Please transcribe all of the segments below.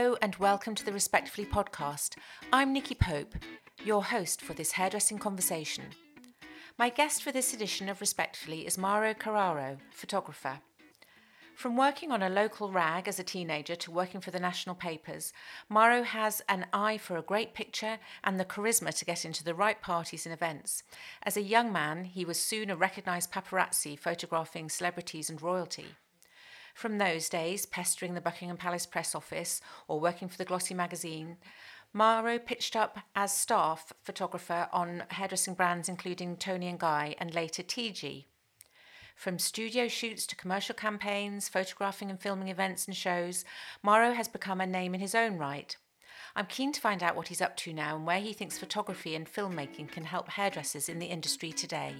Hello and welcome to the Respectfully podcast. I'm Nicky Pope, your host for this hairdressing conversation. My guest for this edition of Respectfully is Mauro Carraro, photographer. From working on a local rag as a teenager to working for the national papers, Mauro has an eye for a great picture and the charisma to get into the right parties and events. As a young man, he was soon a recognised paparazzi photographing celebrities and royalty. From those days, pestering the Buckingham Palace press office or working for the glossy magazine, Mauro pitched up as staff photographer on hairdressing brands including Toni & Guy and later TIGI. From studio shoots to commercial campaigns, photographing and filming events and shows, Mauro has become a name in his own right. I'm keen to find out what he's up to now and where he thinks photography and filmmaking can help hairdressers in the industry today.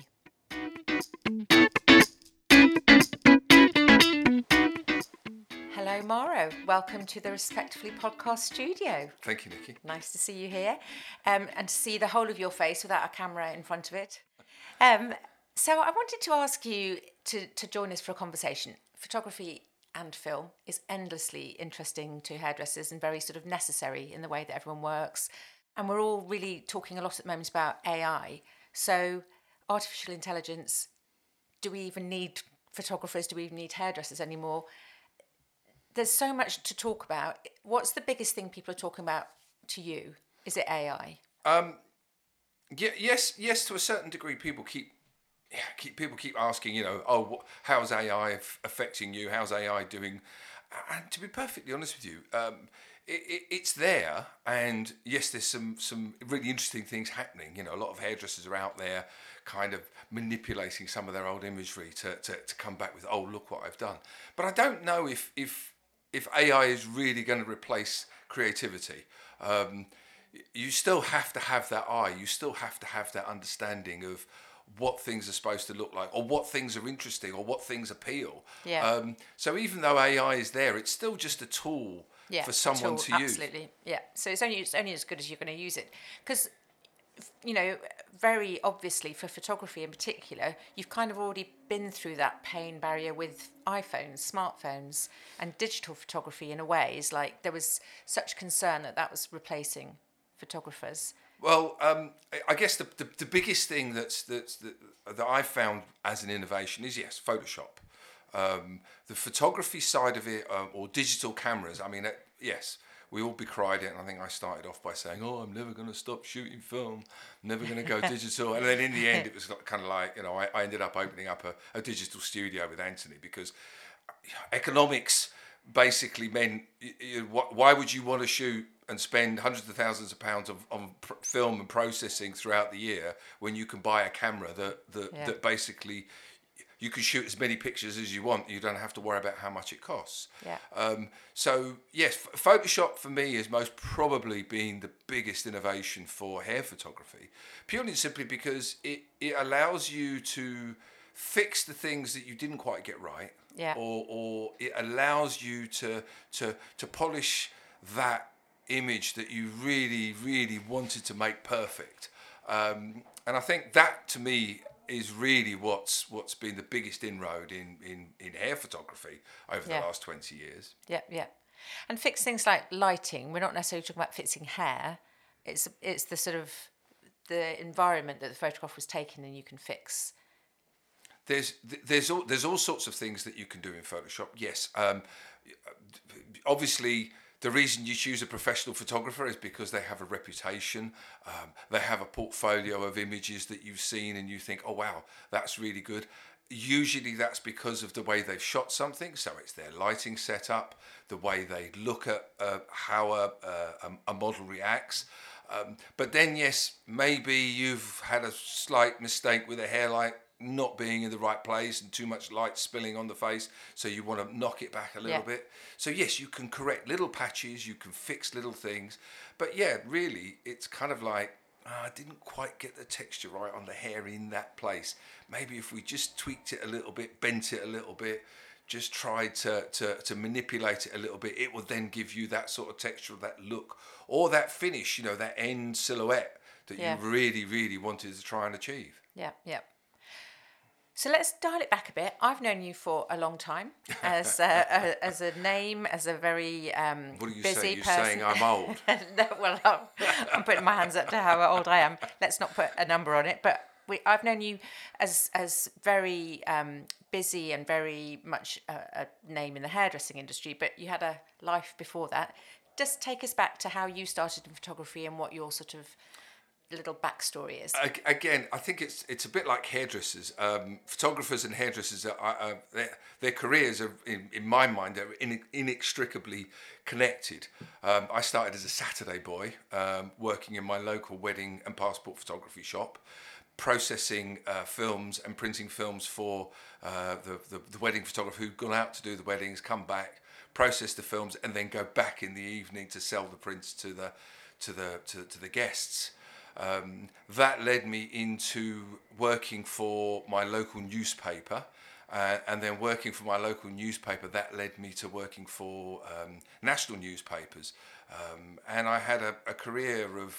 Hello, Mauro. Welcome to the Respectfully Podcast studio. Thank you, Nicky. Nice to see you here um, and to see the whole of your face without a camera in front of it. Um, so, I wanted to ask you to, to join us for a conversation. Photography and film is endlessly interesting to hairdressers and very sort of necessary in the way that everyone works. And we're all really talking a lot at the moment about AI. So, artificial intelligence, do we even need photographers? Do we even need hairdressers anymore? There's so much to talk about. What's the biggest thing people are talking about to you? Is it AI? Um, yeah, yes, yes. To a certain degree, people keep, keep people keep asking. You know, oh, how's AI f- affecting you? How's AI doing? And to be perfectly honest with you, um, it, it, it's there, and yes, there's some some really interesting things happening. You know, a lot of hairdressers are out there, kind of manipulating some of their old imagery to, to, to come back with, oh, look what I've done. But I don't know if if if AI is really going to replace creativity. Um, you still have to have that eye. You still have to have that understanding of what things are supposed to look like, or what things are interesting, or what things appeal. Yeah. Um, so even though AI is there, it's still just a tool Yeah, for someone tool, to use. Absolutely, yeah. So it's only it's only as good as you're going to use it, because you know, very obviously for photography in particular, you've kind of already been through that pain barrier with iPhones, smartphones, and digital photography in a way. Is like there was such concern that that was replacing photographers. Well, um, I- I guess the, the, the biggest thing that's, that's that, that I've found as an innovation is yes, Photoshop. Um, the photography side of it, um, or digital cameras. I mean, uh, yes, we all decried it, and I think I started off by saying, "Oh, I'm never going to stop shooting film, I'm never going to go digital." And then in the end, it was kind of like you know, I, I ended up opening up a, a digital studio with Anthony because economics basically meant y- y- why would you want to shoot and spend hundreds of thousands of pounds of, on pr- film and processing throughout the year when you can buy a camera that that, Yeah. that basically you can shoot as many pictures as you want you don't have to worry about how much it costs Yeah. um, so yes photoshop for me has most probably been the biggest innovation for hair photography purely and simply because it, it allows you to fix the things that you didn't quite get right Yeah. or, or it allows you to to to polish that image that you really really wanted to make perfect um, and I think that to me is really what's what's been the biggest inroad in in, in hair photography over Yeah. the last 20 years Yeah, yeah. And fix things like lighting. We're not necessarily talking about fixing hair. It's it's the sort of the environment that the photograph was taken and you can fix. there's there's all there's all sorts of things that you can do in Photoshop. Yes, um, obviously the reason you choose a professional photographer is because they have a reputation. Um, they have a portfolio of images that you've seen and you think, oh wow, that's really good. Usually that's because of the way they've shot something. So it's their lighting setup, the way they look at uh, how a, a, a model reacts. Um, but then, yes, maybe you've had a slight mistake with a hairlight not being in the right place and too much light spilling on the face, so you want to knock it back a little Yeah. bit. So, yes, you can correct little patches, you can fix little things. But yeah, really, it's kind of like, "Ah, I didn't quite get the texture right on the hair in that place. Maybe if we just tweaked it a little bit, bent it a little bit, just tried to, to, to manipulate it a little bit, it will then give you that sort of texture, that look, or that finish, you know, that end silhouette that Yeah. you really, really wanted to try and achieve. Yeah, yeah. So let's dial it back a bit. I've known you for a long time as a, a as a name, as a very um, What are you busy saying? You're person. saying I'm old. no, well, I'm, I'm putting my hands up to how old I am. Let's not put a number on it, but we, I've known you as as very um, busy and very much a, a name in the hairdressing industry. But you had a life before that. Just take us back to how you started in photography and what your sort of little backstory is. Again, I think it's it's a bit like hairdressers. Um, photographers and hairdressers, are, are, are their, their careers are, in, in my mind, are in, inextricably connected. Um, I started as a Saturday boy, um, working in my local wedding and passport photography shop, processing uh, films and printing films for uh, the, the the wedding photographer who'd gone out to do the weddings, come back, process the films, and then go back in the evening to sell the prints to the to the to, to the guests. Um, that led me into working for my local newspaper. Uh, and then working for my local newspaper, that led me to working for um, national newspapers. Um, and I had a, a career of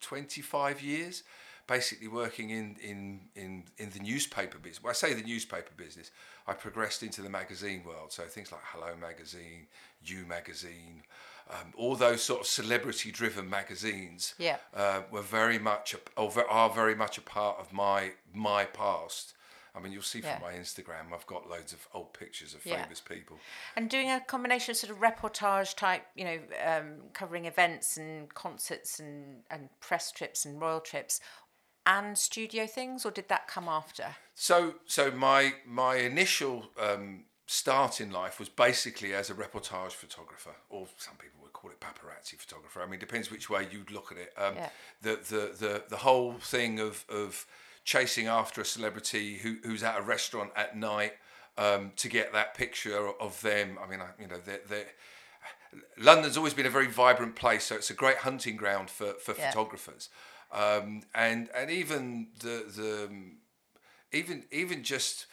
25 years, basically working in, in, in, in the newspaper business. I say the newspaper business, I progressed into the magazine world. So things like Hello Magazine, You Magazine, um, all those sort of celebrity-driven magazines Yeah. uh, were very much a, or are very much a part of my my past. I mean, you'll see from Yeah. my Instagram, I've got loads of old pictures of Yeah. famous people. And doing a combination of sort of reportage type, you know, um, covering events and concerts and, and press trips and royal trips and studio things, or did that come after? So, so my my initial um, start in life was basically as a reportage photographer, or some people would call it paparazzi photographer. I mean, it depends which way you'd look at it. Um, Yeah. the, the the the whole thing of of chasing after a celebrity who, who's at a restaurant at night um, to get that picture of them. I mean, I, you know, they're, they're, London's always been a very vibrant place, so it's a great hunting ground for, for Yeah. photographers. Um, and and even the the um, even even just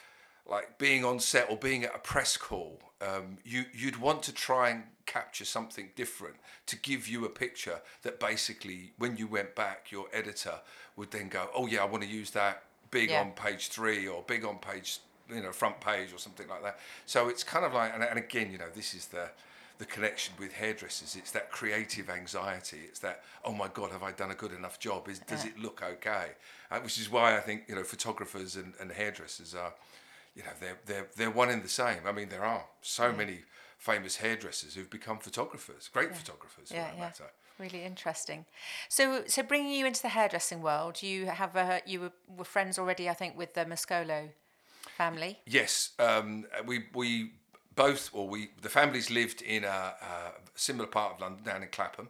like being on set or being at a press call, um, you you'd want to try and capture something different to give you a picture that basically, when you went back, your editor would then go, "Oh yeah, I want to use that big Yeah. on page three or big on page, you know, front page or something like that." So it's kind of like, and, and again, you know, this is the the connection with hairdressers. It's that creative anxiety. It's that, oh my God, have I done a good enough job? Is does it look okay? Uh, which is why I think you know photographers and, and hairdressers are, you know, they're they're they're one in the same. I mean, there are so many famous hairdressers who've become photographers, great photographers for Yeah, that yeah. matter. Really interesting. So, so bringing you into the hairdressing world, you have a you were, were friends already, I think, with the Mascolo family. Yes, um, we we both, or we the families lived in a, a similar part of London, down in Clapham.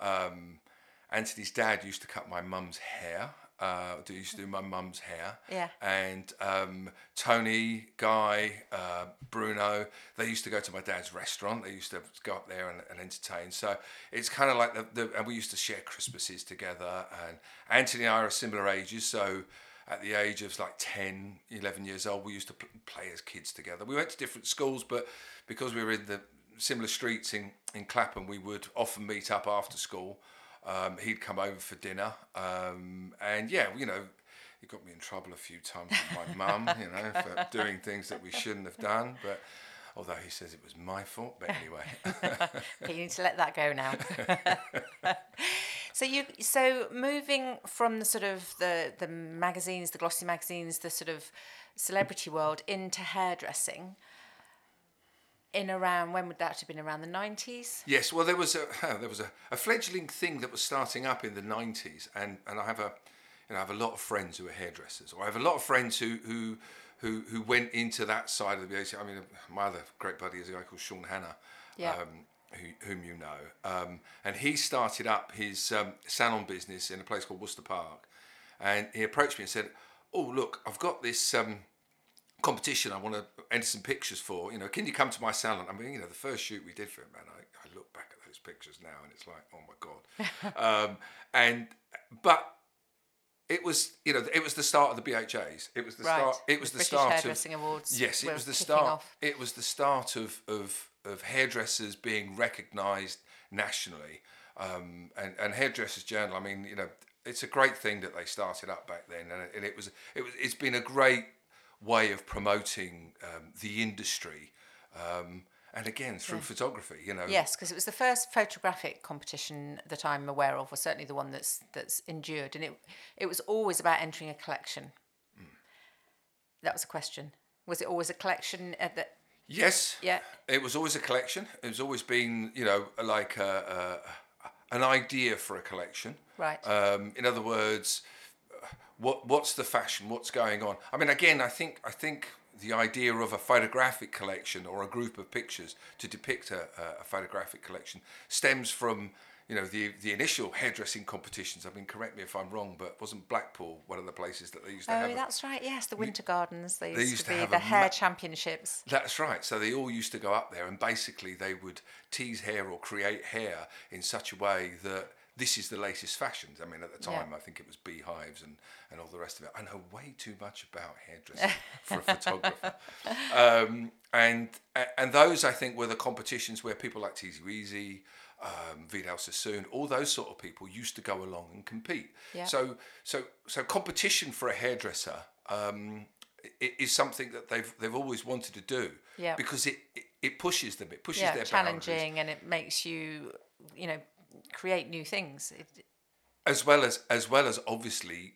Um, Anthony's dad used to cut my mum's hair. Uh, do- used to do my mum's hair. Yeah. And um, Tony, Guy, uh, Bruno, they used to go to my dad's restaurant. They used to go up there and, and entertain. So it's kind of like the, the and we used to share Christmases together. And Anthony and I are similar ages, so at the age of like 10, 11 years old, we used to pl- play as kids together. We went to different schools, but because we were in the similar streets in, in Clapham, we would often meet up after school. Um, he'd come over for dinner. Um, and yeah, you know, he got me in trouble a few times with my mum, you know, for doing things that we shouldn't have done. But although he says it was my fault, but anyway. Okay, you need to let that go now. so you so moving from the sort of the the magazines, the glossy magazines, the sort of celebrity world into hairdressing. In around when would that have been around the nineties? Yes, well, there was a there was a, a fledgling thing that was starting up in the nineties, and, and I have a you know I have a lot of friends who are hairdressers, or I have a lot of friends who who who, who went into that side of the business. I mean, my other great buddy is a guy called Sean Hanna, Yeah. um, who, whom you know, um, and he started up his um, salon business in a place called Worcester Park, and he approached me and said, "Oh, look, I've got this." Competition I want to enter some pictures for. You know, can you come to my salon? I mean, you know, the first shoot we did for him, man, I, I look back at those pictures now and it's like, oh my God. um, and, but it was, you know, it was the start of the BHAs. It was the Right. start, it was the, British start Hairdressing of, Awards yes, it was the start, off. it was the start of, of, of hairdressers being recognised nationally. Um, and, and Hairdressers Journal, I mean, you know, it's a great thing that they started up back then, and it, and it was, it was, it's been a great way of promoting um, the industry. Um, and again, through photography, you know. Yes, because it was the first photographic competition that I'm aware of, or certainly the one that's that's endured, and it it was always about entering a collection. That was a question. Was it always a collection at the? Yes. Yeah. It was always a collection. It was always been, you know, like a, a, an idea for a collection. Right. Um, in other words, what what's the fashion? What's going on? I mean, again, I think I think the idea of a photographic collection or a group of pictures to depict a, a photographic collection stems from you know the the initial hairdressing competitions. I mean, correct me if I'm wrong, but wasn't Blackpool one of the places that they used to Oh, have? a- that's right. Yes, the Winter Gardens. They used, used to to be the hair ma- championships. That's right. So they all used to go up there and basically they would tease hair or create hair in such a way that this is the latest fashions. I mean, at the Yeah. time, I think it was beehives and, and all the rest of it. I know way too much about hairdressing for a photographer. Um, and and those, I think, were the competitions where people like Teasy-Weasy, um, Vidal Sassoon, all those sort of people used to go along and compete. Yeah. So so so competition for a hairdresser um, is something that they've they've always wanted to do. Yeah. Because it, it, it pushes them. It pushes Yeah, their boundaries. challenging, and it makes you, you know, create new things. It, as well as as well as obviously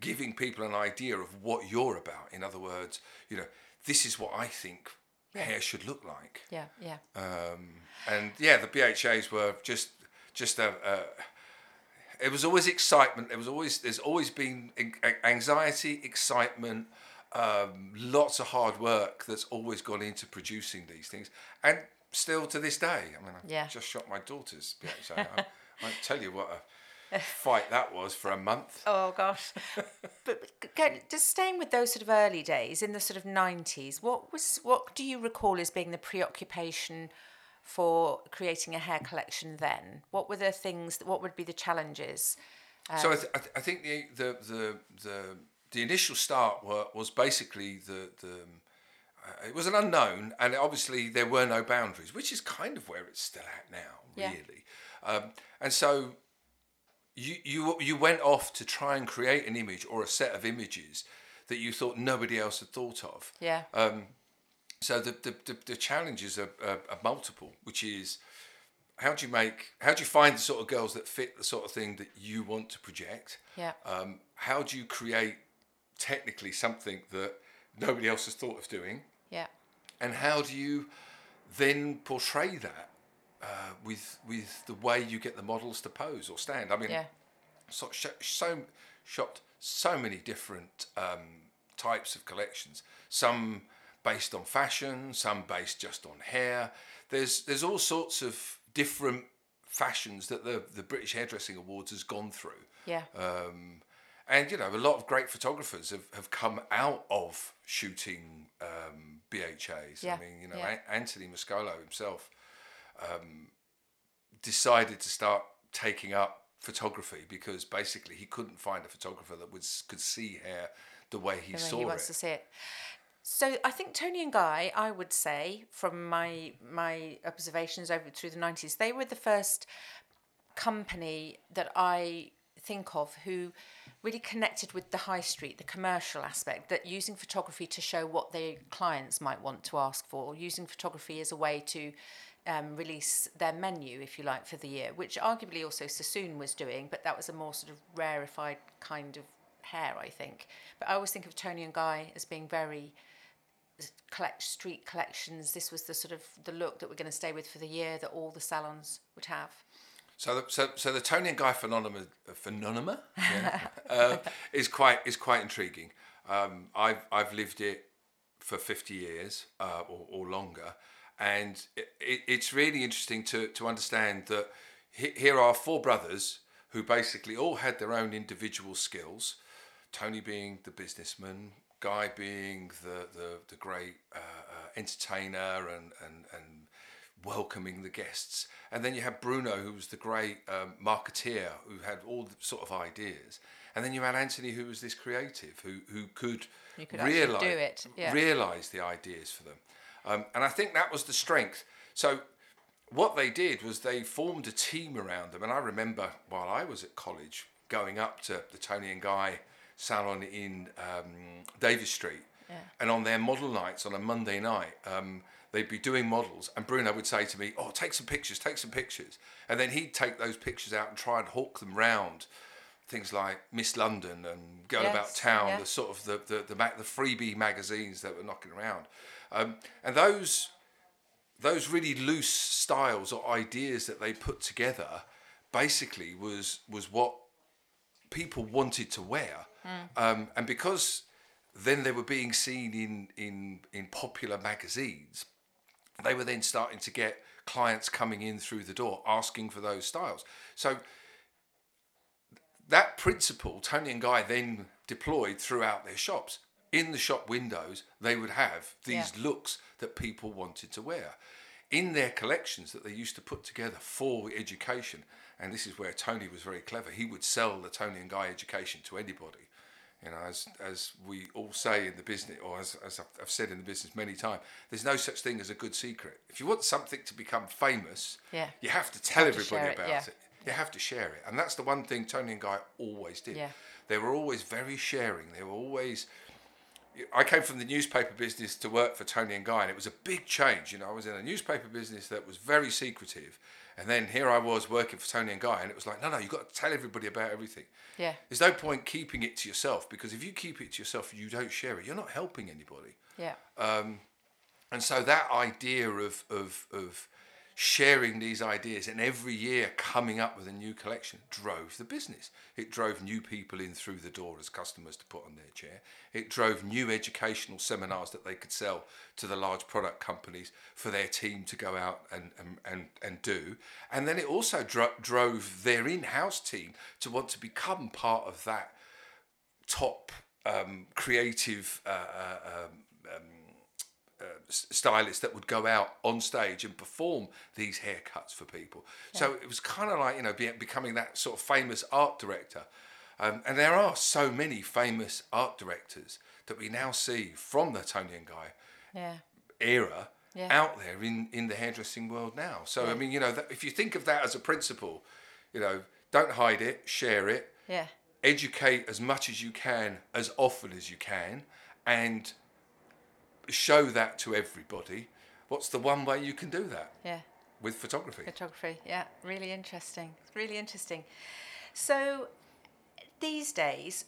giving people an idea of what you're about. In other words, you know, this is what I think hair should look like. yeah, yeah. Um, and yeah, the BHAs were just just a. a it was always excitement. There was always there's always been anxiety, excitement, um, lots of hard work that's always gone into producing these things, and still to this day. I mean, I Yeah. just shot my daughter's BHA. I won't tell you what a fight that was for a month. Oh gosh, but just staying with those sort of early days in the sort of nineties, what was what do you recall as being the preoccupation for creating a hair collection then? What were the things? What would be the challenges? so I, th- I, th- I think the the the the, the initial start were, was basically the the uh, it was an unknown, and obviously there were no boundaries, which is kind of where it's still at now, Yeah. really. Um, and so you you you went off to try and create an image or a set of images that you thought nobody else had thought of. Yeah, So the the, the, the challenges are, are, are multiple, which is how do you make how do you find the sort of girls that fit the sort of thing that you want to project? yeah, Um, how do you create technically something that nobody else has thought of doing? Yeah, And how do you then portray that uh, with with the way you get the models to pose or stand? I mean, yeah, so, so, so shot so many different um, types of collections. Some based on fashion, some based just on hair. There's there's all sorts of different fashions that the the British Hairdressing Awards has gone through. yeah, Um, and you know, a lot of great photographers have, have come out of shooting um, BHAs. Yeah, I mean, you know, yeah. An- Anthony Mascolo himself um, decided to start taking up photography because basically he couldn't find a photographer that was could see hair the way he the way saw he it. to see it. So I think Toni & Guy, I would say, from my my observations over through the nineties, they were the first company that I think of who really connected with the high street, the commercial aspect, that using photography to show what their clients might want to ask for, using photography as a way to um, release their menu, if you like, for the year, which arguably also Sassoon was doing, but that was a more sort of rarefied kind of hair, I think. But I always think of Toni & Guy as being very collect street collections. This was the sort of the look that we're going to stay with for the year that all the salons would have. So, the, so, so the Toni & Guy phenomenon, phenomenon yeah, uh, is quite is quite intriguing. Um, I've I've lived it for fifty years uh, or, or longer, and it, it, it's really interesting to to understand that he, here are four brothers who basically all had their own individual skills. Tony being the businessman, Guy being the the, the great uh, uh, entertainer and and and welcoming the guests. And then you had Bruno, who was the great um, marketeer, who had all the sort of ideas. And then you had Anthony, who was this creative, who who could, could realize do it, yeah. realize the ideas for them. Um, and I think that was the strength. So what they did was they formed a team around them. And I remember while I was at college going up to the Toni & Guy salon in um, Davies Street. And on their model nights on a Monday night, um, they'd be doing models, and Bruno would say to me, "Oh, take some pictures, take some pictures," and then he'd take those pictures out and try and hawk them round. Things like Miss London and Girl Yes, About Town, yeah. the sort of the the the, the freebie magazines that were knocking around, um, and those those really loose styles or ideas that they put together basically was was what people wanted to wear, um, and because then they were being seen in in in popular magazines, they were then starting to get clients coming in through the door asking for those styles. So that principle, Toni & Guy then deployed throughout their shops. In the shop windows, they would have these Yeah. looks that people wanted to wear. In their collections that they used to put together for education, and this is where Tony was very clever, he would sell the Toni & Guy education to anybody. You know, as as we all say in the business, or as, as I've, I've said in the business many times, there's no such thing as a good secret. If you want something to become famous, Yeah. you have to tell Have to everybody it, about yeah. it. You have to share it, and that's the one thing Toni & Guy always did. Yeah. They were always very sharing. They were always. I came from the newspaper business to work for Toni & Guy, and it was a big change. You know, I was in a newspaper business that was very secretive, and then here I was working for Toni & Guy, and it was like, no, no, you've got to tell everybody about everything. Yeah. There's no point keeping it to yourself because if you keep it to yourself, you don't share it. You're not helping anybody. Yeah. Um, and so that idea of, of, of sharing these ideas and every year coming up with a new collection drove the business. It drove new people in through the door as customers to put on their chair. It drove new educational seminars that they could sell to the large product companies for their team to go out and, and, and, and do. And then it also dro- drove their in house team to want to become part of that top um, creative uh, uh, um, s- stylists that would go out on stage and perform these haircuts for people. So it was kind of like you know be, becoming that sort of famous art director. Um, and there are so many famous art directors that we now see from the Toni & Guy Yeah. era Yeah. out there in, in the hairdressing world now. So I mean, you know, that, if you think of that as a principle, you know, don't hide it, share it, Yeah. educate as much as you can, as often as you can, and show that to everybody. What's the one way you can do that Yeah. with photography? Photography, yeah, really interesting. Really interesting. So these days,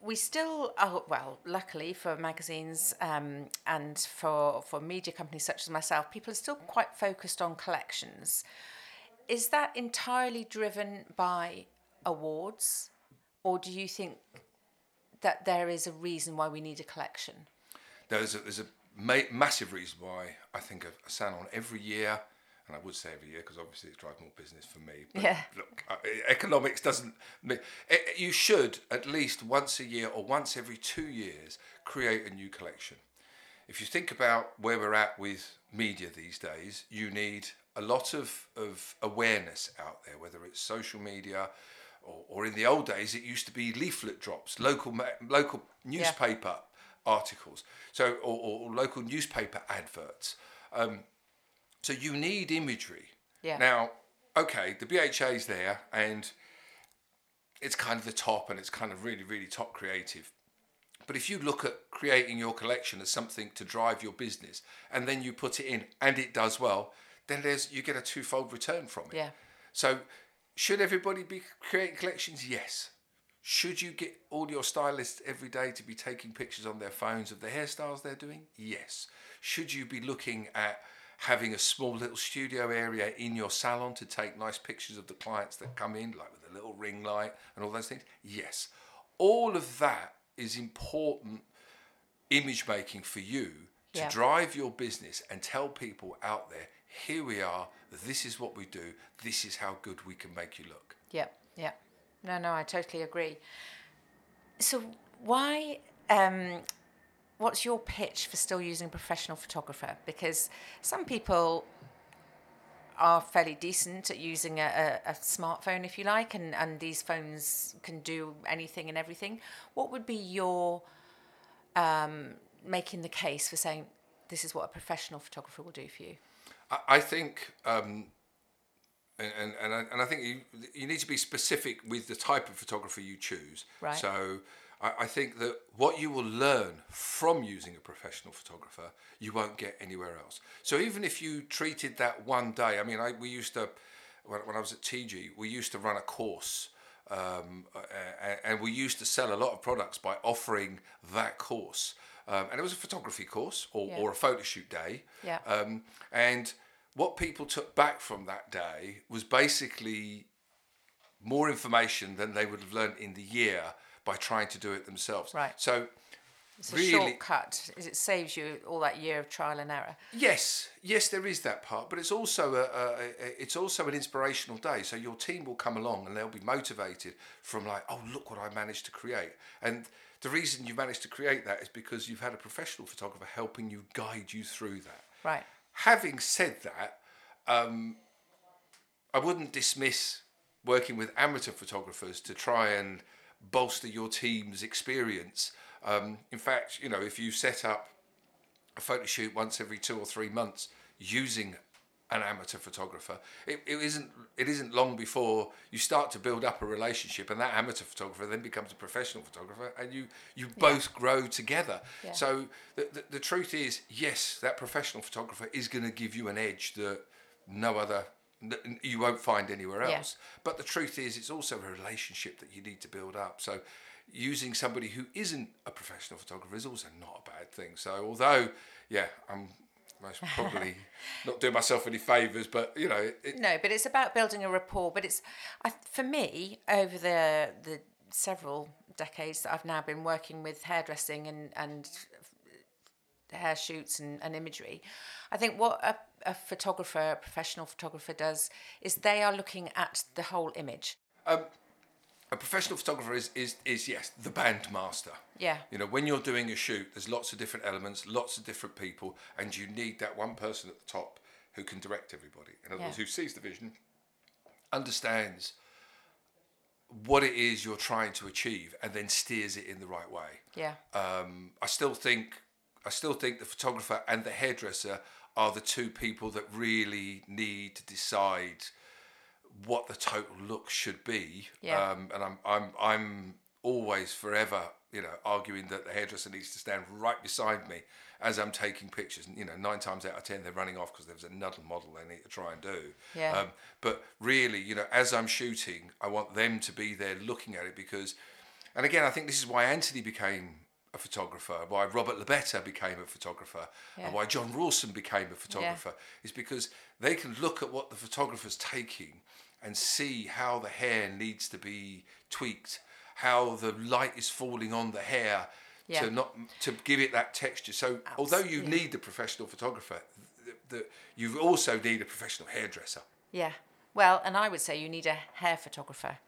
we still, oh, well, luckily for magazines um, and for, for media companies such as myself, people are still quite focused on collections. Is that entirely driven by awards, or do you think that there is a reason why we need a collection? There's a, there's a ma- massive reason why I think a, salon every year, and I would say every year because obviously it drives more business for me. But Yeah. Look, uh, economics doesn't. eh, You should at least once a year or once every two years create a new collection. If you think about where we're at with media these days, you need a lot of, of awareness out there, whether it's social media or, or in the old days, it used to be leaflet drops, local ma- local newspaper articles, so or, or, local newspaper adverts. Um, so you need imagery. Yeah. Now, okay, the BHA is there, and it's kind of the top, and it's kind of really, really top creative. But if you look at creating your collection as something to drive your business, and then you put it in, and it does well, then there's you get a twofold return from it. Yeah. So, should everybody be creating collections? Yes. Should you get all your stylists every day to be taking pictures on their phones of the hairstyles they're doing? Yes. Should you be looking at having a small little studio area in your salon to take nice pictures of the clients that come in, like with a little ring light and all those things? Yes. All of that is important image making for you to Yeah. drive your business and tell people out there, here we are, this is what we do, this is how good we can make you look. Yep, yep. No, no, I totally agree. So, why? Um, what's your pitch for still using a professional photographer? Because some people are fairly decent at using a, a, a smartphone, if you like, and, and these phones can do anything and everything. What would be your um, making the case for saying this is what a professional photographer will do for you? I, I think, um, and, and, and, I, and I think you, you need to be specific with the type of photographer you choose. Right. So I, I think that what you will learn from using a professional photographer, you won't get anywhere else. So even if you treated that one day, I mean, I, we used to, when, when I was at TIGI, we used to run a course. Um, and, and we used to sell a lot of products by offering that course. Um, and it was a photography course or, Yeah. or a photo shoot day. Yeah. Um, and what people took back from that day was basically more information than they would have learned in the year by trying to do it themselves. Right. So, It's a really, shortcut. It saves you all that year of trial and error. yes, yes, there is that part, but it's also a, a, a it's also an inspirational day. So your team will come along and they'll be motivated from like, oh, look what I managed to create, and the reason you managed to create that is because you've had a professional photographer helping you guide you through that. Right. Having said that, um, I wouldn't dismiss working with amateur photographers to try and bolster your team's experience. Um, in fact, you know, if you set up a photo shoot once every two or three months using an amateur photographer, it, it isn't it isn't long before you start to build up a relationship, and that amateur photographer then becomes a professional photographer, and you you both grow together. Yeah. So the, the the truth is, yes, that professional photographer is going to give you an edge that no other you won't find anywhere Yeah. else. But the truth is, it's also a relationship that you need to build up. So, using somebody who isn't a professional photographer is also not a bad thing. So, although, yeah, I'm most probably not doing myself any favors, but you know, it, No, but it's about building a rapport. But it's, I, for me, over the the several decades that I've now been working with hairdressing and and hair shoots and, and imagery, I think what a, a photographer, a professional photographer does is they are looking at the whole image. Um, a professional photographer is, is is yes the band master. Yeah. You know, when you're doing a shoot, there's lots of different elements, lots of different people, and you need that one person at the top who can direct everybody. In other Yeah. words, who sees the vision, understands what it is you're trying to achieve, and then steers it in the right way. Yeah. Um, I still think I still think the photographer and the hairdresser are the two people that really need to decide what the total look should be. Yeah. Um, and I'm I'm I'm always forever, you know, arguing that the hairdresser needs to stand right beside me as I'm taking pictures. And you know, nine times out of ten they're running off because there's another model they need to try and do. Yeah. Um, but really, you know, as I'm shooting, I want them to be there looking at it because, and again, I think this is why Anthony became a photographer, why Robert Lobetta became a photographer, Yeah. and why John Rawson became a photographer, is because they can look at what the photographer's taking and see how the hair needs to be tweaked, how the light is falling on the hair Yeah. to not to give it that texture. So although you need the professional photographer, the, the, you also need a professional hairdresser. Yeah. Well, and I would say you need a hair photographer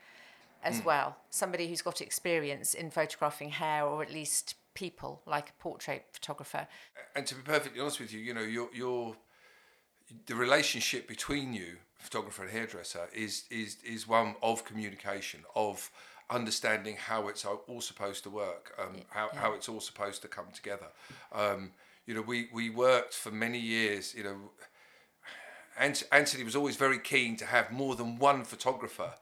as mm. well. Somebody who's got experience in photographing hair or at least people, like a portrait photographer. and to be perfectly honest with you, you know, your your the relationship between you, photographer and hairdresser, is is is one of communication, of understanding how it's all supposed to work, um, how how it's all supposed to come together. Um, you know, we we worked for many years. You know, Ant- Anthony was always very keen to have more than one photographer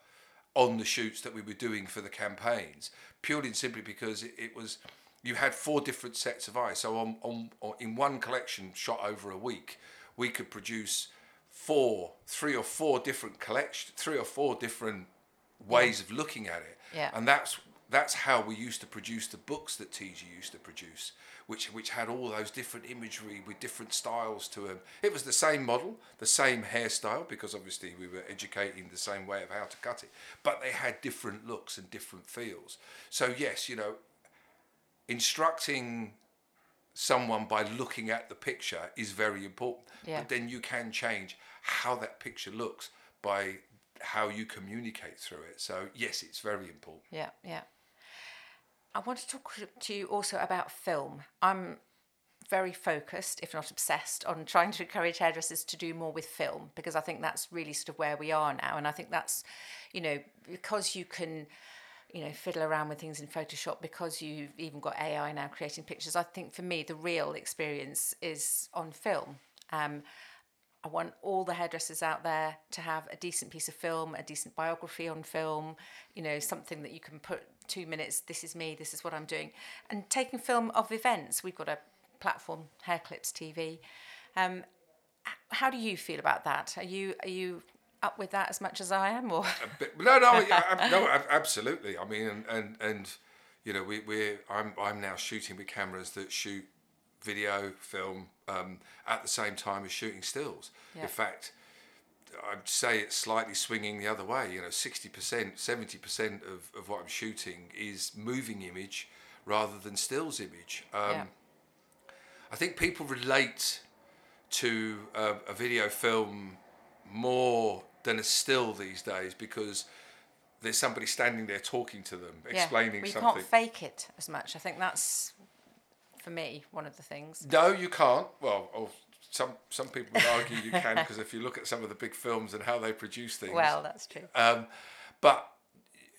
on the shoots that we were doing for the campaigns, purely and simply because it, it was you had four different sets of eyes. So on, on, on in one collection shot over a week, we could produce four, three or four different collection, three or four different ways of looking at it. Yeah. And that's that's how we used to produce the books that TIGI used to produce, which which had all those different imagery with different styles to them. It was the same model, the same hairstyle, because obviously we were educating the same way of how to cut it, but they had different looks and different feels. So yes, you know, instructing someone by looking at the picture is very important. Yeah. But then you can change how that picture looks by how you communicate through it. So yes, it's very important. Yeah, yeah. I want to talk to you also about film. I'm very focused, if not obsessed, on trying to encourage hairdressers to do more with film because I think that's really sort of where we are now. And I think that's, you know, because you can, you know, fiddle around with things in Photoshop, because you've even got AI now creating pictures. I think for me, the real experience is on film. Um, I want all the hairdressers out there to have a decent piece of film, a decent biography on film, you know, something that you can put two minutes, this is me, this is what I'm doing. And taking film of events, we've got a platform, Hair Clips TV. Um, how do you feel about that? Are you are you up with that as much as I am, or But- no, no, yeah, no, absolutely. I mean, and and, and you know, we we I'm I'm now shooting with cameras that shoot video, film um, at the same time as shooting stills. Yeah. In fact, I'd say it's slightly swinging the other way. You know, sixty percent, seventy percent of of what I'm shooting is moving image rather than stills image. Um, yeah, I think people relate to a, a video film more than a still these days because there's somebody standing there talking to them, yeah. explaining we something. can't fake it as much. I think that's for me one of the things. no, you can't. Well, or some some people would argue you can because if you look at some of the big films and how they produce things. Well, that's true. Um, but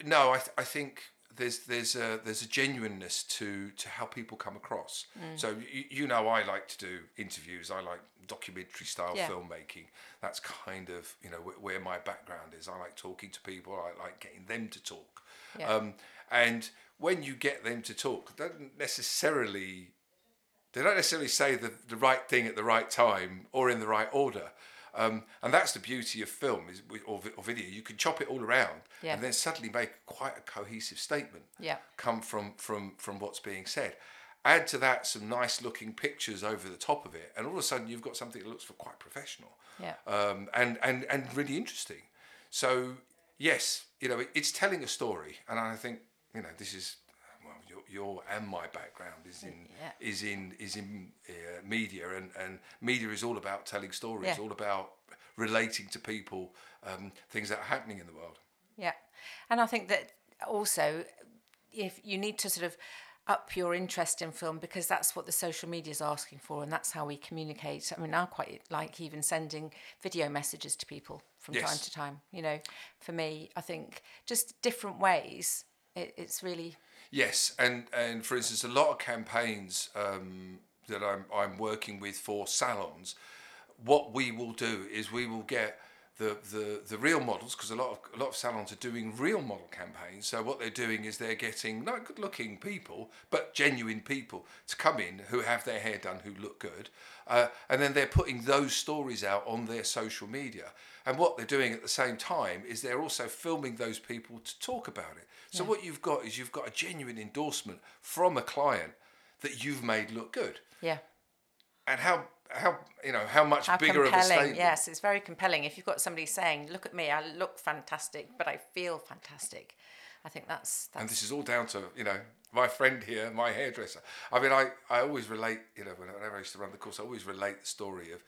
no, I, th- I think there's there's a there's a genuineness to to how people come across. Mm. So you, you know, I like to do interviews. I like documentary style Yeah. filmmaking. That's kind of you know wh- where my background is. I like talking to people. I like getting them to talk. Yeah. Um, and when you get them to talk, they don't necessarily they don't necessarily say the, the right thing at the right time or in the right order. Um, and that's the beauty of film is or, or video. You can chop it all around Yeah. and then suddenly make quite a cohesive statement Yeah. come from, from, from what's being said. Add to that some nice looking pictures over the top of it, and all of a sudden you've got something that looks for quite professional Yeah. um, and, and, and really interesting. So, yes, you know, it, it's telling a story. And I think, you know, this is, your, and my background is in, Yeah. is in, is in uh, media, and, and media is all about telling stories, Yeah. all about relating to people, um, things that are happening in the world. Yeah, and I think that also, if you need to sort of up your interest in film because that's what the social media is asking for, and that's how we communicate. I mean, I quite like even sending video messages to people from time to time. You know, for me, I think just different ways. It, it's really Yes, and and for instance, a lot of campaigns um, that I'm I'm working with for salons, what we will do is we will get the the, the real models because a lot of a lot of salons are doing real model campaigns. So what they're doing is they're getting not good looking people, but genuine people to come in who have their hair done, who look good, uh, and then they're putting those stories out on their social media. And what they're doing at the same time is they're also filming those people to talk about it. So what you've got is you've got a genuine endorsement from a client that you've made look good. yeah. And how how you know how much How bigger of a statement? Yes, it's very compelling. If you've got somebody saying, "Look at me, I look fantastic, but I feel fantastic," I think that's that's And this is all down to you know my friend here, my hairdresser. I mean, I, I always relate. You know, whenever I used to run the course, I always relate the story of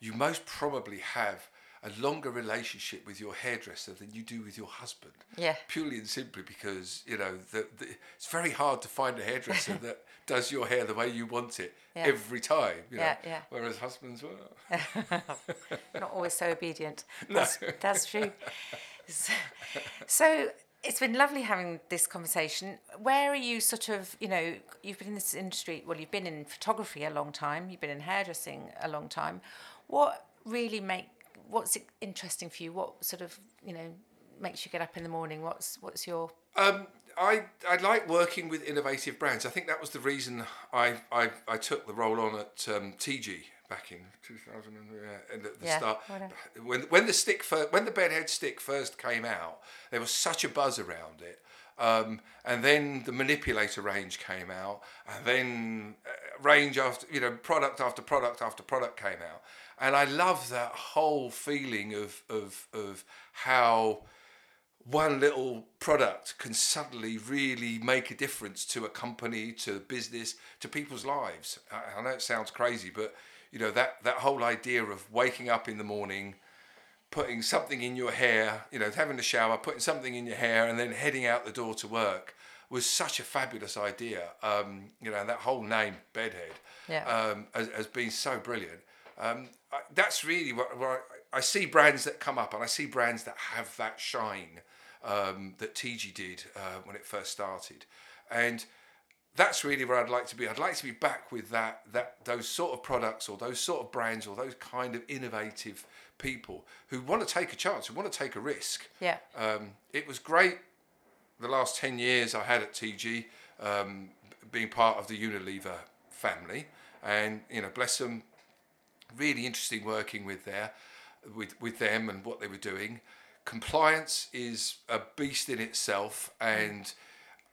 you most probably have a longer relationship with your hairdresser than you do with your husband. Yeah. Purely and simply because you know the, the, it's very hard to find a hairdresser that does your hair the way you want it Yeah. every time. You know? Yeah, yeah. Whereas husbands, were not always so obedient. That's, that's true. So, so it's been lovely having this conversation. Where are you sort of, you know, you've been in this industry, well, you've been in photography a long time, you've been in hairdressing a long time. What really make, what's interesting for you? What sort of, you know, makes you get up in the morning? What's, what's your, Um, I I like working with innovative brands. I think that was the reason I I, I took the role on at um, TIGI back in 2000 and, uh, and at the Yeah, start. whatever. When when the stick when the bedhead stick first came out, there was such a buzz around it. Um, and then the manipulator range came out, and then uh, range after you know product after product after product came out, and I love that whole feeling of of of how one little product can suddenly really make a difference to a company, to a business, to people's lives. I, I know it sounds crazy, but you know that that whole idea of waking up in the morning, putting something in your hair, you know, having a shower, putting something in your hair, and then heading out the door to work was such a fabulous idea. Um, you know, that whole name, Bedhead, Yeah. um, has, has been so brilliant. Um, I, that's really what, what I, I see brands that come up, and I see brands that have that shine um, that TIGI did uh, when it first started, and that's really where I'd like to be. I'd like to be back with that that those sort of products or those sort of brands or those kind of innovative people who want to take a chance, who want to take a risk. Yeah. Um, it was great the last 10 years I had at TIGI, um, being part of the Unilever family. And, you know, bless them, really interesting working with there, with, with them and what they were doing. Compliance is a beast in itself and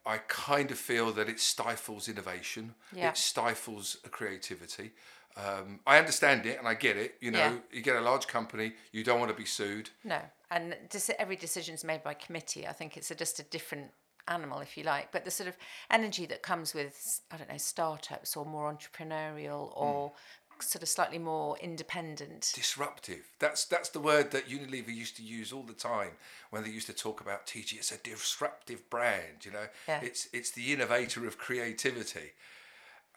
I kind of feel that it stifles innovation. Yeah. It stifles creativity. Um, I understand it and I get it. You know, Yeah. you get a large company, you don't want to be sued. No, and every decision is made by committee. I think it's a, just a different animal, if you like. But the sort of energy that comes with, I don't know, startups or more entrepreneurial or sort of slightly more independent. disruptive. That's that's the word that Unilever used to use all the time when they used to talk about TG. It's a disruptive brand, you know. Yeah. It's it's the innovator of creativity.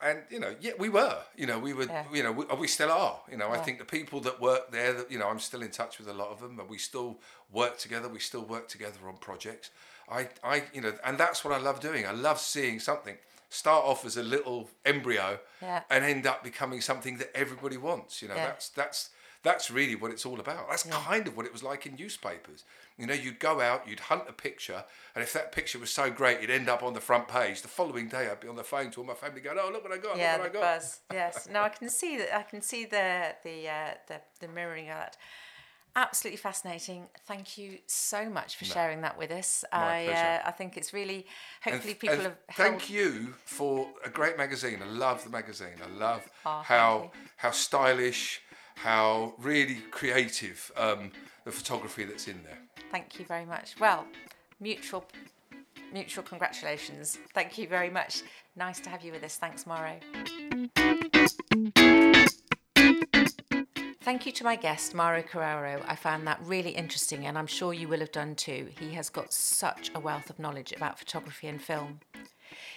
And you know, yeah, we were. You know, we were. Yeah. You know, we, we still are. You know, I think the people that work there, that you know, I'm still in touch with a lot of them, and we still work together. We still work together on projects. I, I, you know, and that's what I love doing. I love seeing something start off as a little embryo Yeah. and end up becoming something that everybody wants. You know, Yeah. that's that's that's really what it's all about. That's kind of what it was like in newspapers. You know, you'd go out, you'd hunt a picture, and if that picture was so great, it'd end up on the front page. The following day, I'd be on the phone to all my family, going, "Oh, look what I got! yeah, look the what I got!" buzz. Yes. No, I can see that. I can see the the uh, the the mirroring of that. Absolutely fascinating. Thank you so much for sharing that with us. I pleasure. Uh, I think it's really hopefully people have thank held- you for a great magazine. I love the magazine. I love Oh, how how stylish, how really creative um, the photography that's in there. Thank you very much. Well, mutual mutual congratulations. Thank you very much. Nice to have you with us. Thanks, Mauro. Thank you to my guest, Mauro Carraro. I found that really interesting, and I'm sure you will have done too. He has got such a wealth of knowledge about photography and film.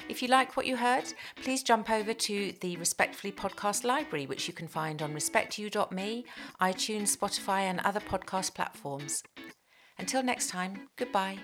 If you like what you heard, please jump over to the Respectfully Podcast Library, which you can find on respectyou.me, iTunes, Spotify, and other podcast platforms. Until next time, goodbye.